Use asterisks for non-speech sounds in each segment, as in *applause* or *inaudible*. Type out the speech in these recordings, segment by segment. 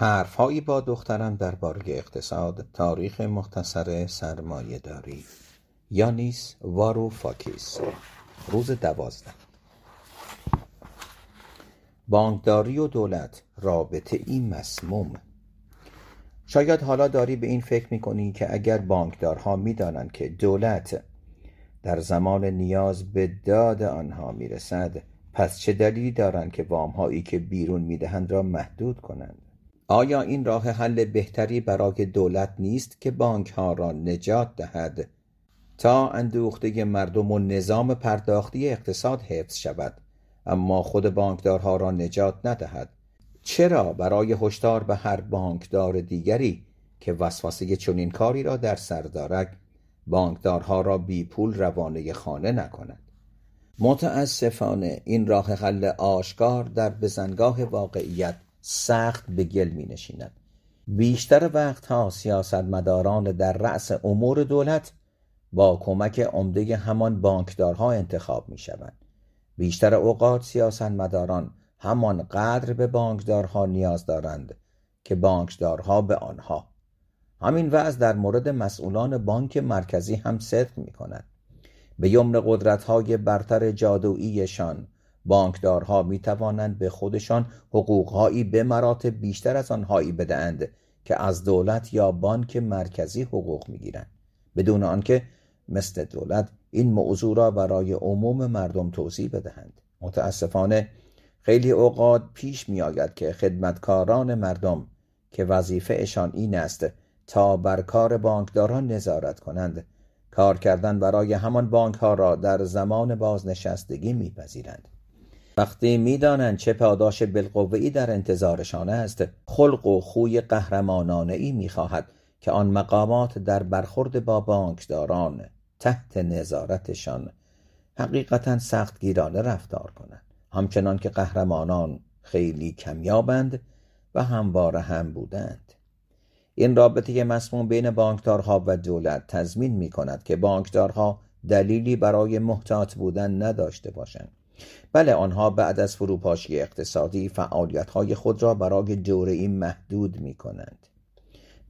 حرفهایی با دخترم درباره اقتصاد تاریخ مختصر سرمایه داری. یانیس واروفاکیس. روز دوازده. بانکداری و دولت رابطه این مسموم. شاید حالا داری به این فکر می‌کنی که اگر بانکدارها می‌دانند که دولت در زمان نیاز به داد آنها می‌رسد پس چه دلیلی دارند که وامهایی که بیرون می‌دهند را محدود کنند؟ آیا این راه حل بهتری برای دولت نیست که بانک ها را نجات دهد؟ تا اندوخته مردم و نظام پرداختی اقتصاد حفظ شود اما خود بانکدارها را نجات ندهد. چرا برای هشدار به هر بانکدار دیگری که وسوسه چنین کاری را در سر دارد بانکدارها را بی پول روانه خانه نکند؟ متاسفانه این راه حل آشکار در بزنگاه واقعیت سخت به گل می نشیند بیشتر وقتها سیاستمداران در رأس امور دولت با کمک عمده همان بانکدارها انتخاب می شوند بیشتر اوقات سیاستمداران همان قدر به بانکدارها نیاز دارند که بانکدارها به آنها. همین وضع در مورد مسئولان بانک مرکزی هم صدق می کند به یمن قدرت های برتر جادوییشان بانکدارها می توانند به خودشان حقوقهایی به مراتب بیشتر از آنهایی بدهند که از دولت یا بانک مرکزی حقوق می گیرند بدون آنکه مثل دولت این موضوع را برای عموم مردم توضیح بدهند. متاسفانه خیلی اوقات پیش می آید که خدمتکاران مردم که وظیفه اشان این است تا بر کار بانکداران نظارت کنند کار کردن برای همان بانک ها را در زمان بازنشستگی میپذیرند. وقتی می‌دانند چه پاداش بالقوهای در انتظارشان است. خلق و خوی قهرمانانه ای می‌خواهد که آن مقامات در برخورد با بانکداران تحت نظارتشان حقیقتا سختگیرانه رفتار کنند. همچنان که قهرمانان خیلی کمیابند و همواره هم بودند. این رابطه مسموم بین بانکدارها و دولت تضمین می کند که بانکدارها دلیلی برای محتاط بودن نداشته باشند. بله آنها بعد از فروپاشی اقتصادی فعالیت خود را برای دوره محدود می کنند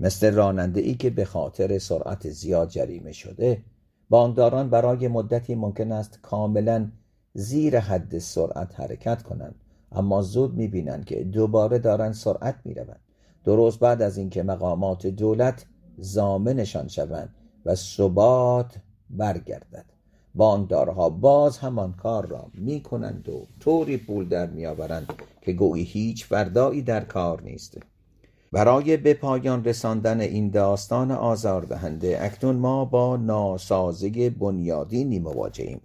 مثل راننده ای که به خاطر سرعت زیاد جریمه شده بانکداران برای مدتی ممکن است کاملا زیر حد سرعت حرکت کنند اما زود می‌بینند که دوباره دارند سرعت می‌روند. درست بعد از اینکه مقامات دولت زامنشان شوند و ثبات برگردد. بانکدارها باز همان کار را می کنند و طوری پول در میآورند که گویی هیچ فردایی در کار نیست. برای به پایان رساندن این داستان آزاردهنده اکنون ما با ناسازی بنیادینی مواجهیم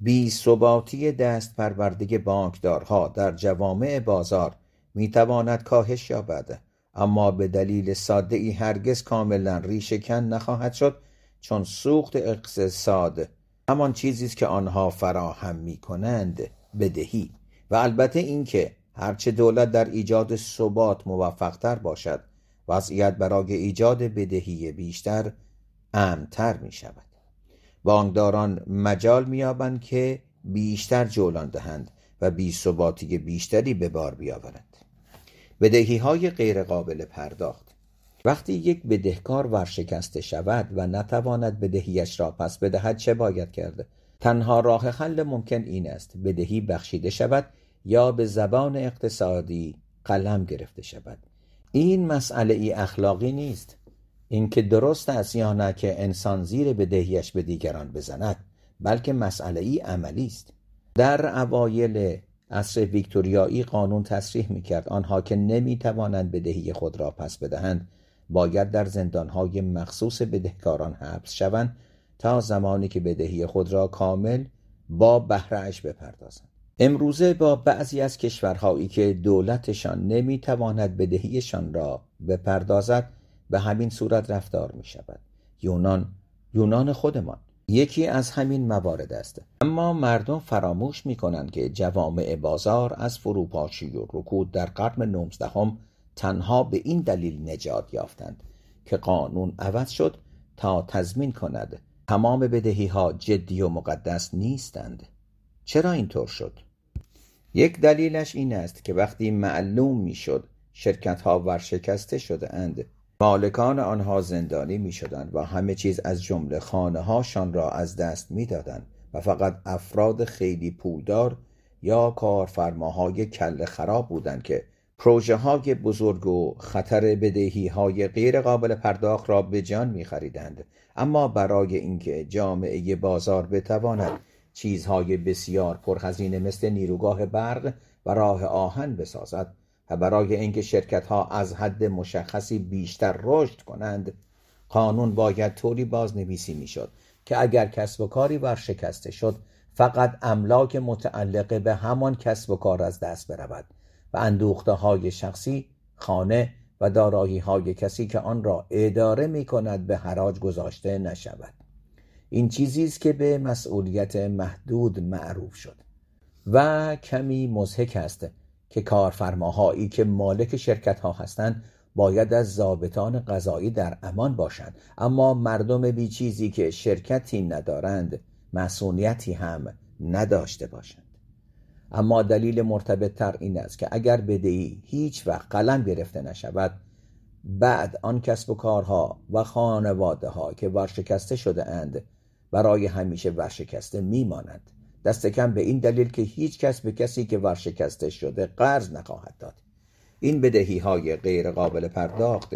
بی ثباتی دست پرورده بانکدارها در جوامع بازار می تواند کاهش یابد. اما به دلیل ساده ای هرگز کاملا ریشهکن نخواهد شد چون سوخت اقتصاد همان چیزی است که آنها فراهم می کنند بدهی. و البته اینکه هرچه دولت در ایجاد ثبات موفقتر باشد وضعیت برای ایجاد بدهی بیشتر امتر می شود بانکداران مجال میابند که بیشتر جولان دهند و بی بیشتری به بار بیاورند. بدهی های غیر قابل پرداخت. وقتی یک بدهکار ورشکسته شود و نتواند بدهیش را پس بدهد چه باید کرده تنها راه حل ممکن این است بدهی بخشیده شود یا به زبان اقتصادی قلم گرفته شود. این مسئله ای اخلاقی نیست. اینکه درست است یا نه که انسان زیر بدهیش به دیگران بزند بلکه مسئله ای عملی است. در اوایل عصر ویکتوریایی قانون تصریح می‌کرد آنها که نمی‌توانند بدهی خود را پس بدهند باید در زندانهای مخصوص بدهکاران حبس شوند تا زمانی که بدهی خود را کامل با بهرهاش بپردازند. امروزه با بعضی از کشورهایی که دولتشان نمی‌تواند بدهیشان را بپردازد به همین صورت رفتار می شود یونان یونان خودمان. یکی از همین موارد است. اما مردم فراموش می کنند که جوامع بازار از فروپاشی و رکود در قرن نوزدهم تنها به این دلیل نجات یافتند که قانون عوض شد تا تضمین کند تمام بدهی ها جدی و مقدس نیستند. چرا اینطور شد؟ یک دلیلش این است که وقتی معلوم می‌شد شرکت ها ورشکسته شده اند مالکان آنها زندانی می شدند و همه چیز از جمله خانه هاشان را از دست می دادند و فقط افراد خیلی پولدار یا کارفرماهای کل خراب بودند که پروژه های بزرگ و خطر بدهی های غیر قابل پرداخت را به جان می خریدند. اما برای اینکه جامعه بازار بتواند چیزهای بسیار پرهزینه مثل نیروگاه برق و راه آهن بسازد و برای اینکه شرکت ها از حد مشخصی بیشتر رشد کنند قانون باید طوری بازنویسی می‌شد که اگر کسب و کاری ورشکسته شد فقط املاک متعلقه به همان کسب و کار از دست برود و اندوخته های شخصی خانه و دارایی های کسی که آن را اداره می کند به حراج گذاشته نشود. این چیزی است که به مسئولیت محدود معروف شد و کمی مزهک است که کارفرماهایی که مالک شرکت ها هستند باید از ضابطان قضایی در امان باشند. اما مردم بی چیزی که شرکتی ندارند مسئولیتی هم نداشته باشند. اما دلیل مرتبط تر این است که اگر بدهی هیچ وقت قلم گرفته نشود. بعد آن کسب و کارها و خانواده ها که ورشکسته شده اند برای همیشه ورشکسته میمانند دست کم به این دلیل که هیچ کس به کسی که ورشکسته شده قرض نخواهد داد. این بدهی های غیر قابل پرداخت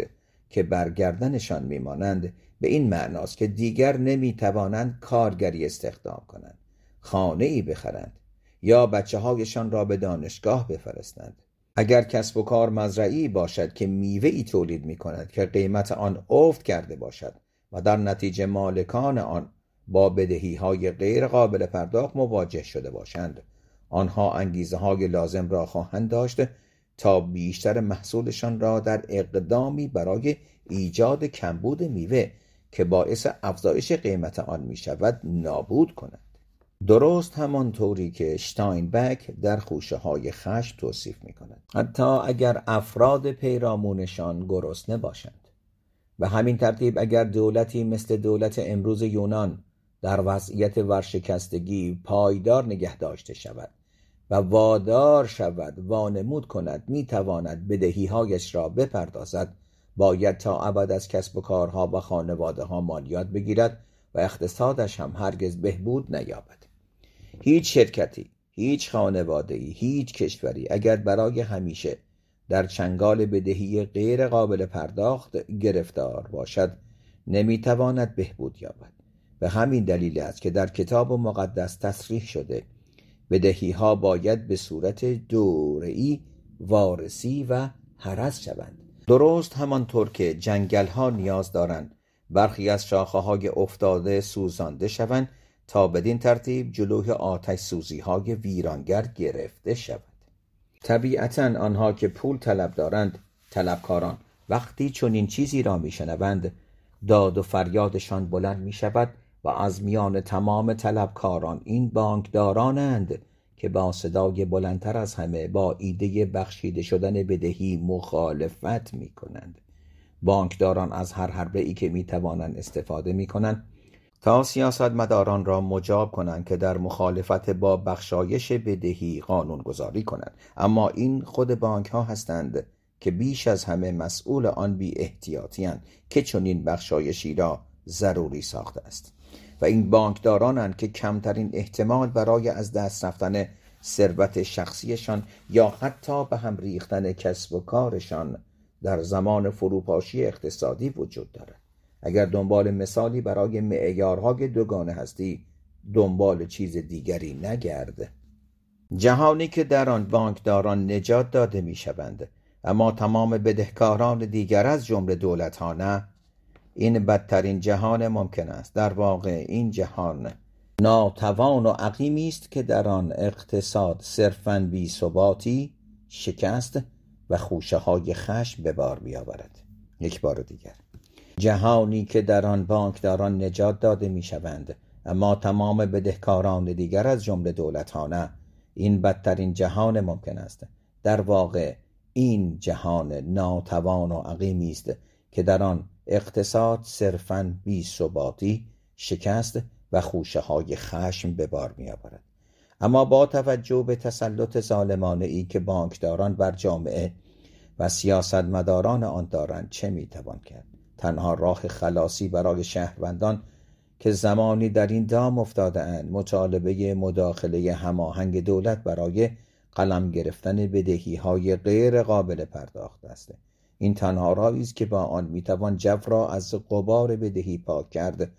که برگردنشان میمانند به این معناست که دیگر نمی‌توانند کارگری استخدام کنند. خانه ای بخرند. یا بچه هایشان را به دانشگاه بفرستند. اگر کسب و کار مزرعی باشد که میوه ای تولید می کند که قیمت آن افت کرده باشد و در نتیجه مالکان آن با بدهی های غیر قابل پرداخت مواجه شده باشند آنها انگیزه های لازم را خواهند داشت تا بیشتر محصولشان را در اقدامی برای ایجاد کمبود میوه که باعث افزایش قیمت آن می شود نابود کنند درست همانطوری که شتاینبک در خوشه های خشم توصیف می کند حتی اگر افراد پیرامونشان گرسنه باشند و همین ترتیب اگر دولتی مثل دولت امروز یونان در وضعیت ورشکستگی پایدار نگه داشته شود و وادار شود وانمود کند می‌تواند بدهیهایش را بپردازد باید تا ابد از کسب و کارها و خانواده ها مالیات بگیرد و اقتصادش هم هرگز بهبود نیابد. هیچ شرکتی هیچ خانواده هیچ کشوری اگر برای همیشه در چنگال بدهی غیر قابل پرداخت گرفتار باشد نمی‌تواند بهبود یابد. به همین دلیل است که در کتاب و مقدس تصریح شده بدهی ها باید به صورت دوره‌ای وارسی و حرس شوند. درست همانطور که جنگل ها نیاز دارند برخی از شاخه های افتاده سوزانده شوند تا بدین ترتیب جلوی آتش سوزی های ویرانگر گرفته شود. طبیعتا آنها که پول طلب دارند طلبکاران وقتی چنین چیزی را میشنوند داد و فریادشان بلند می شود و از میان تمام طلبکاران این بانکدارانند که با صدای بلندتر از همه با ایده بخشیده شدن بدهی مخالفت می کنند بانکداران از هر حربه ای که می توانند استفاده می کنند تا سیاستمداران را مجاب کنند که در مخالفت با بخشایش بدهی قانون گذاری کنند. اما این خود بانک ها هستند که بیش از همه مسئول آن بی احتیاطی که چنین بخشایشی را ضروری ساخته است. و این بانکدارانند که کمترین احتمال برای از دست رفتن ثروت شخصیشان یا حتی به هم ریختن کسب و کارشان در زمان فروپاشی اقتصادی وجود دارد. اگر دنبال مثالی برای معیارهای دوگانه هستی دنبال چیز دیگری نگرد. جهانی که در آن بانکداران نجات داده می‌شوند اما تمام بدهکاران دیگر از جمله دولت ها نه. این بدترین جهان ممکن است. در واقع این جهان ناتوان و عقیمی است که در آن اقتصاد صرفا بی ثباتی شکست و خوشه های خشم به بار بیاورد. یک بار دیگر. جهانی که در آن بانکداران نجات داده می شوند اما تمام بدهکاران دیگر از جمله دولتانه این بدترین جهان ممکن است. در واقع این جهان ناتوان و عقیمی است که در آن اقتصاد صرفا بی ثباتی شکست و خوشه های خشم به بار می آورد. اما با توجه به تسلط ظالمانه ای که بانکداران بر جامعه و سیاستمداران آن دارند چه می‌توان کرد؟ تنها راه خلاصی برای شهروندان که زمانی در این دام افتاده اند مطالبه مداخله هماهنگ دولت برای قلم گرفتن بدهی های غیر قابل پرداخت است. این تنها راهی است که با آن می‌توان جو را از قبار بدهی پاک کرد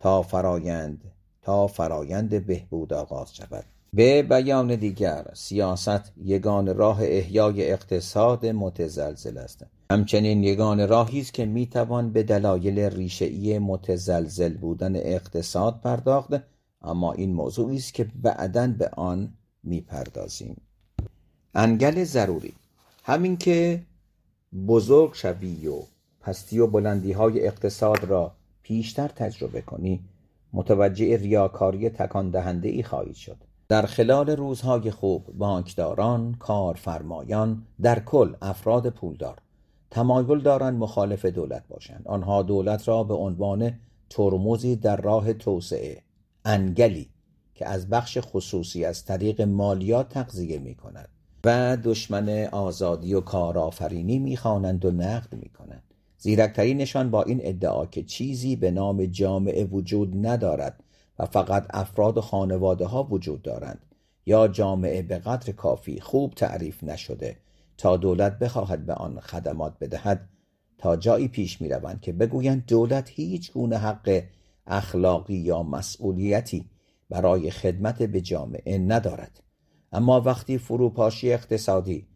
تا فرایند تا فرایند بهبود آغاز شود. به بیان دیگر سیاست یگان راه احیای اقتصاد متزلزل است. همچنین یگان راهی است که می‌توان به دلایل ریشهای متزلزل بودن اقتصاد پرداخت اما این موضوعی است که بعدا به آن می‌پردازیم. انگل ضروری. همین که بزرگ شوی و پستی و بلندی های اقتصاد را پیشتر تجربه کنی متوجه ریاکاری تکان دهنده ای خواهید شد. در خلال روزهای خوب بانکداران، کارفرمایان، در کل افراد پولدار. تمایل دارند مخالف دولت باشند. آنها دولت را به عنوان ترمزی در راه توسعه انگلی که از بخش خصوصی از طریق مالیات تغذیه می کند و دشمن آزادی و کارآفرینی می‌خوانند و نقد می‌کنند. زیرکترینشان با این ادعا که چیزی به نام جامعه وجود ندارد و فقط افراد و خانواده ها وجود دارند یا جامعه به قدر کافی خوب تعریف نشده تا دولت بخواهد به آن خدمات بدهد تا جایی پیش می روند که بگویند دولت هیچ گونه حق اخلاقی یا مسئولیتی برای خدمت به جامعه ندارد. اما وقتی فروپاشی اقتصادی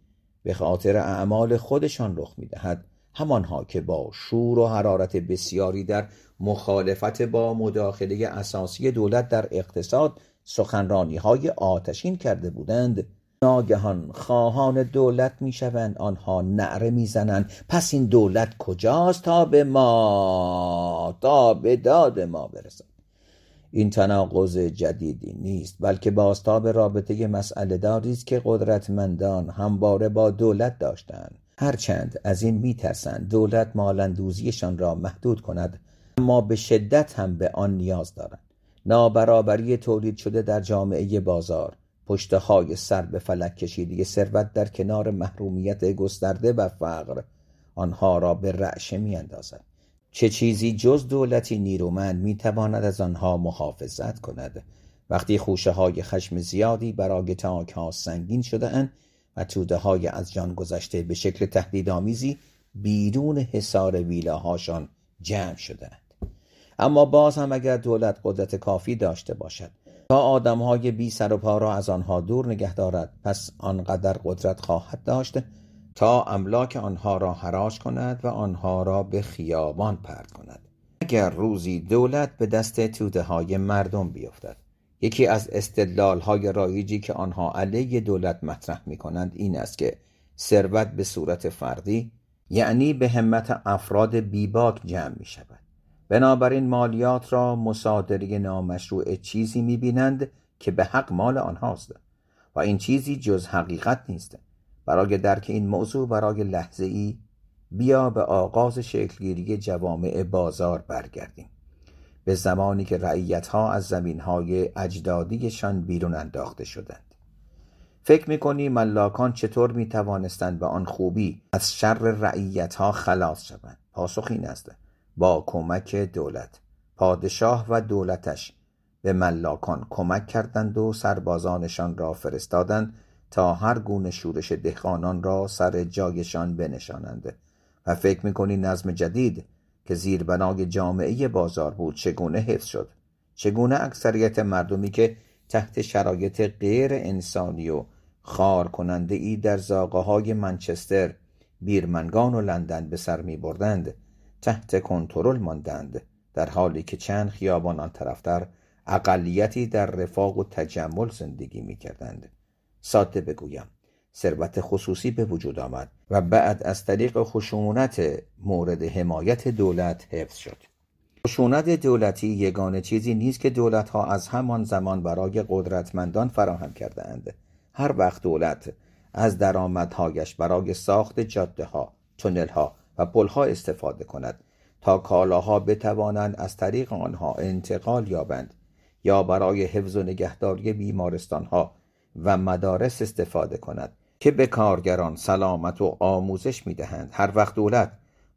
به خاطر اعمال خودشان رخ می دهد همانها که با شور و حرارت بسیاری در مخالفت با مداخله اساسی دولت در اقتصاد سخنرانی های آتشین کرده بودند ناگهان خواهان دولت می‌شوند آنها نعره می‌زنند. پس این دولت کجاست تا به ما؟ تا به داد ما برسد. این تناقض جدیدی نیست بلکه باستاب رابطه مسئله داری است که قدرتمندان همواره با دولت داشتند. هرچند از این میترسند دولت مالندوزیشان را محدود کند. اما به شدت هم به آن نیاز دارند. نابرابری تولید شده در جامعه بازار. پشته های سر به فلک کشیده ثروت در کنار محرومیت گسترده و فقر آنها را به رعشه می اندازد. چه چیزی جز دولتی نیرومند می تواند از آنها محافظت کند؟ وقتی خوشه های خشم زیادی برای تاک ها سنگین شده اند و توده های از جان گذشته به شکل تهدیدآمیزی بیرون حصار ویلاهاشان جمع شدند اما باز هم اگر دولت قدرت کافی داشته باشد تا آدم های بی سر و پا را از آنها دور نگه دارد پس آنقدر قدرت خواهد داشت تا املاک آنها را حراج کند و آنها را به خیابان پرد کند. اگر روزی دولت به دست توده های مردم بیفتد یکی از استدلال های رایجی که آنها علیه دولت مطرح می کنند این است که ثروت به صورت فردی یعنی به همت افراد بیباک جمع می شود بنابراین مالیات را مصادره نامشروع چیزی می بینند که به حق مال آنهاست و این چیزی جز حقیقت نیست. برای درک این موضوع برای لحظه ای بیا به آغاز شکلگیری جوامع بازار برگردیم. به زمانی که رعیت ها از زمین های اجدادیشان بیرون انداخته شدند. فکر می‌کنی ملاکان چطور می توانستند به آن خوبی از شر رعیت ها خلاص شوند؟ پاسخ این است. با کمک دولت. پادشاه و دولتش به ملاکان کمک کردند و سربازانشان را فرستادند تا هر گونه شورش دهقانان را سر جایشان بنشانند. و فکر می‌کنی نظم جدید که زیربنای جامعه بازار بود چگونه حفظ شد؟ چگونه اکثریت مردمی که تحت شرایط غیر انسانی و خار کننده ای در زاقه های منچستر بیرمنگان و لندن به سر می بردند تحت کنترل ماندند در حالی که چند خیابان آن طرفتر اقلیتی در رفاق و تجمل زندگی می کردند ساده بگویم ثروت خصوصی به وجود آمد و بعد از طریق خشونت مورد حمایت دولت حفظ شد خشونت دولتی یگانه چیزی نیست که دولت ها از همان زمان برای قدرتمندان فراهم کرده اند. هر وقت دولت از درآمدهایش برای ساخت جاده ها، تونل ها و پل ها استفاده کند تا کالاها بتوانند از طریق آنها انتقال یابند یا برای حفظ و نگهداری بیمارستان ها و مدارس استفاده کند که به کارگران سلامت و آموزش می‌دهند. هر وقت دولت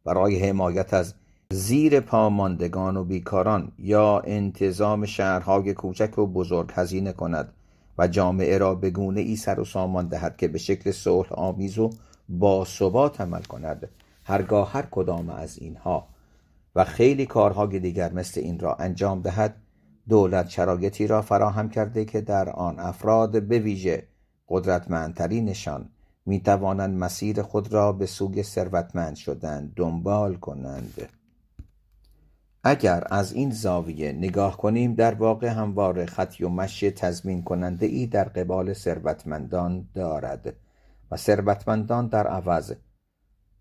برای حمایت از زیر پاماندگان و بیکاران یا انتظام شهرهای کوچک و بزرگ هزینه کند و جامعه را به گونه ای سر و سامان دهد که به شکل صلح آمیز و با ثبات عمل کند. هرگاه هر کدام از اینها و خیلی کارهای دیگر مثل این را انجام دهد دولت شرایطی را فراهم کرده که در آن افراد به ویژه قدرتمندترینشان می توانند مسیر خود را به سوی ثروتمند شدن دنبال کنند. اگر از این زاویه نگاه کنیم در واقع همواره خطی و مشی تضمین کننده ای در قبال ثروتمندان دارد و ثروتمندان در عوض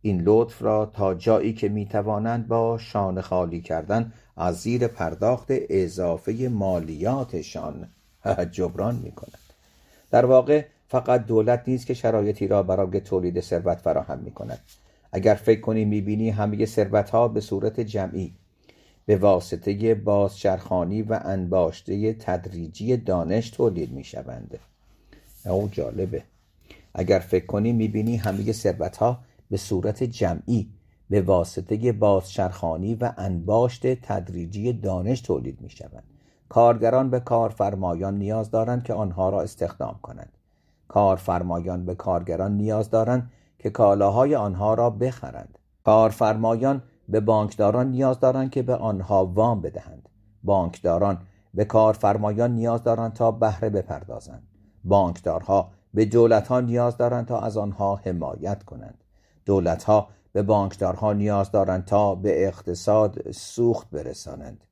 این لطف را تا جایی که می توانند با شانه خالی کردن از زیر پرداخت اضافه مالیاتشان *laughs* جبران می کنند در واقع فقط دولت نیست که شرایطی را برای تولید ثروت فراهم می کند اگر فکر کنی می بینی همه ثروت ها به صورت جمعی به واسطه بازچرخانی و انباشته تدریجی دانش تولید می شوند او جالبه. اگر فکر کنی می بینی همه ثروت ها به صورت جمعی به واسطه بازچرخانی و انباشت تدریجی دانش تولید می شوند کارگران به کارفرمایان نیاز دارند که آنها را استخدام کنند. کارفرمایان به کارگران نیاز دارند که کالاهای آنها را بخرند. کارفرمایان به بانکداران نیاز دارند که به آنها وام بدهند. بانکداران به کارفرمایان نیاز دارند تا بهره بپردازند. بانکدارها به دولتها نیاز دارند تا از آنها حمایت کنند. دولتها به بانکدارها نیاز دارند تا به اقتصاد سوخت برسانند.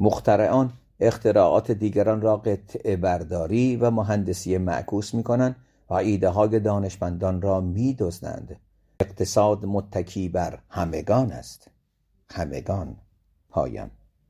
مخترعان اختراعات دیگران را قطع برداری و مهندسی معکوس می کنند و ایده های دانشمندان را می دزدند. اقتصاد متکی بر همگان است. همگان پایان.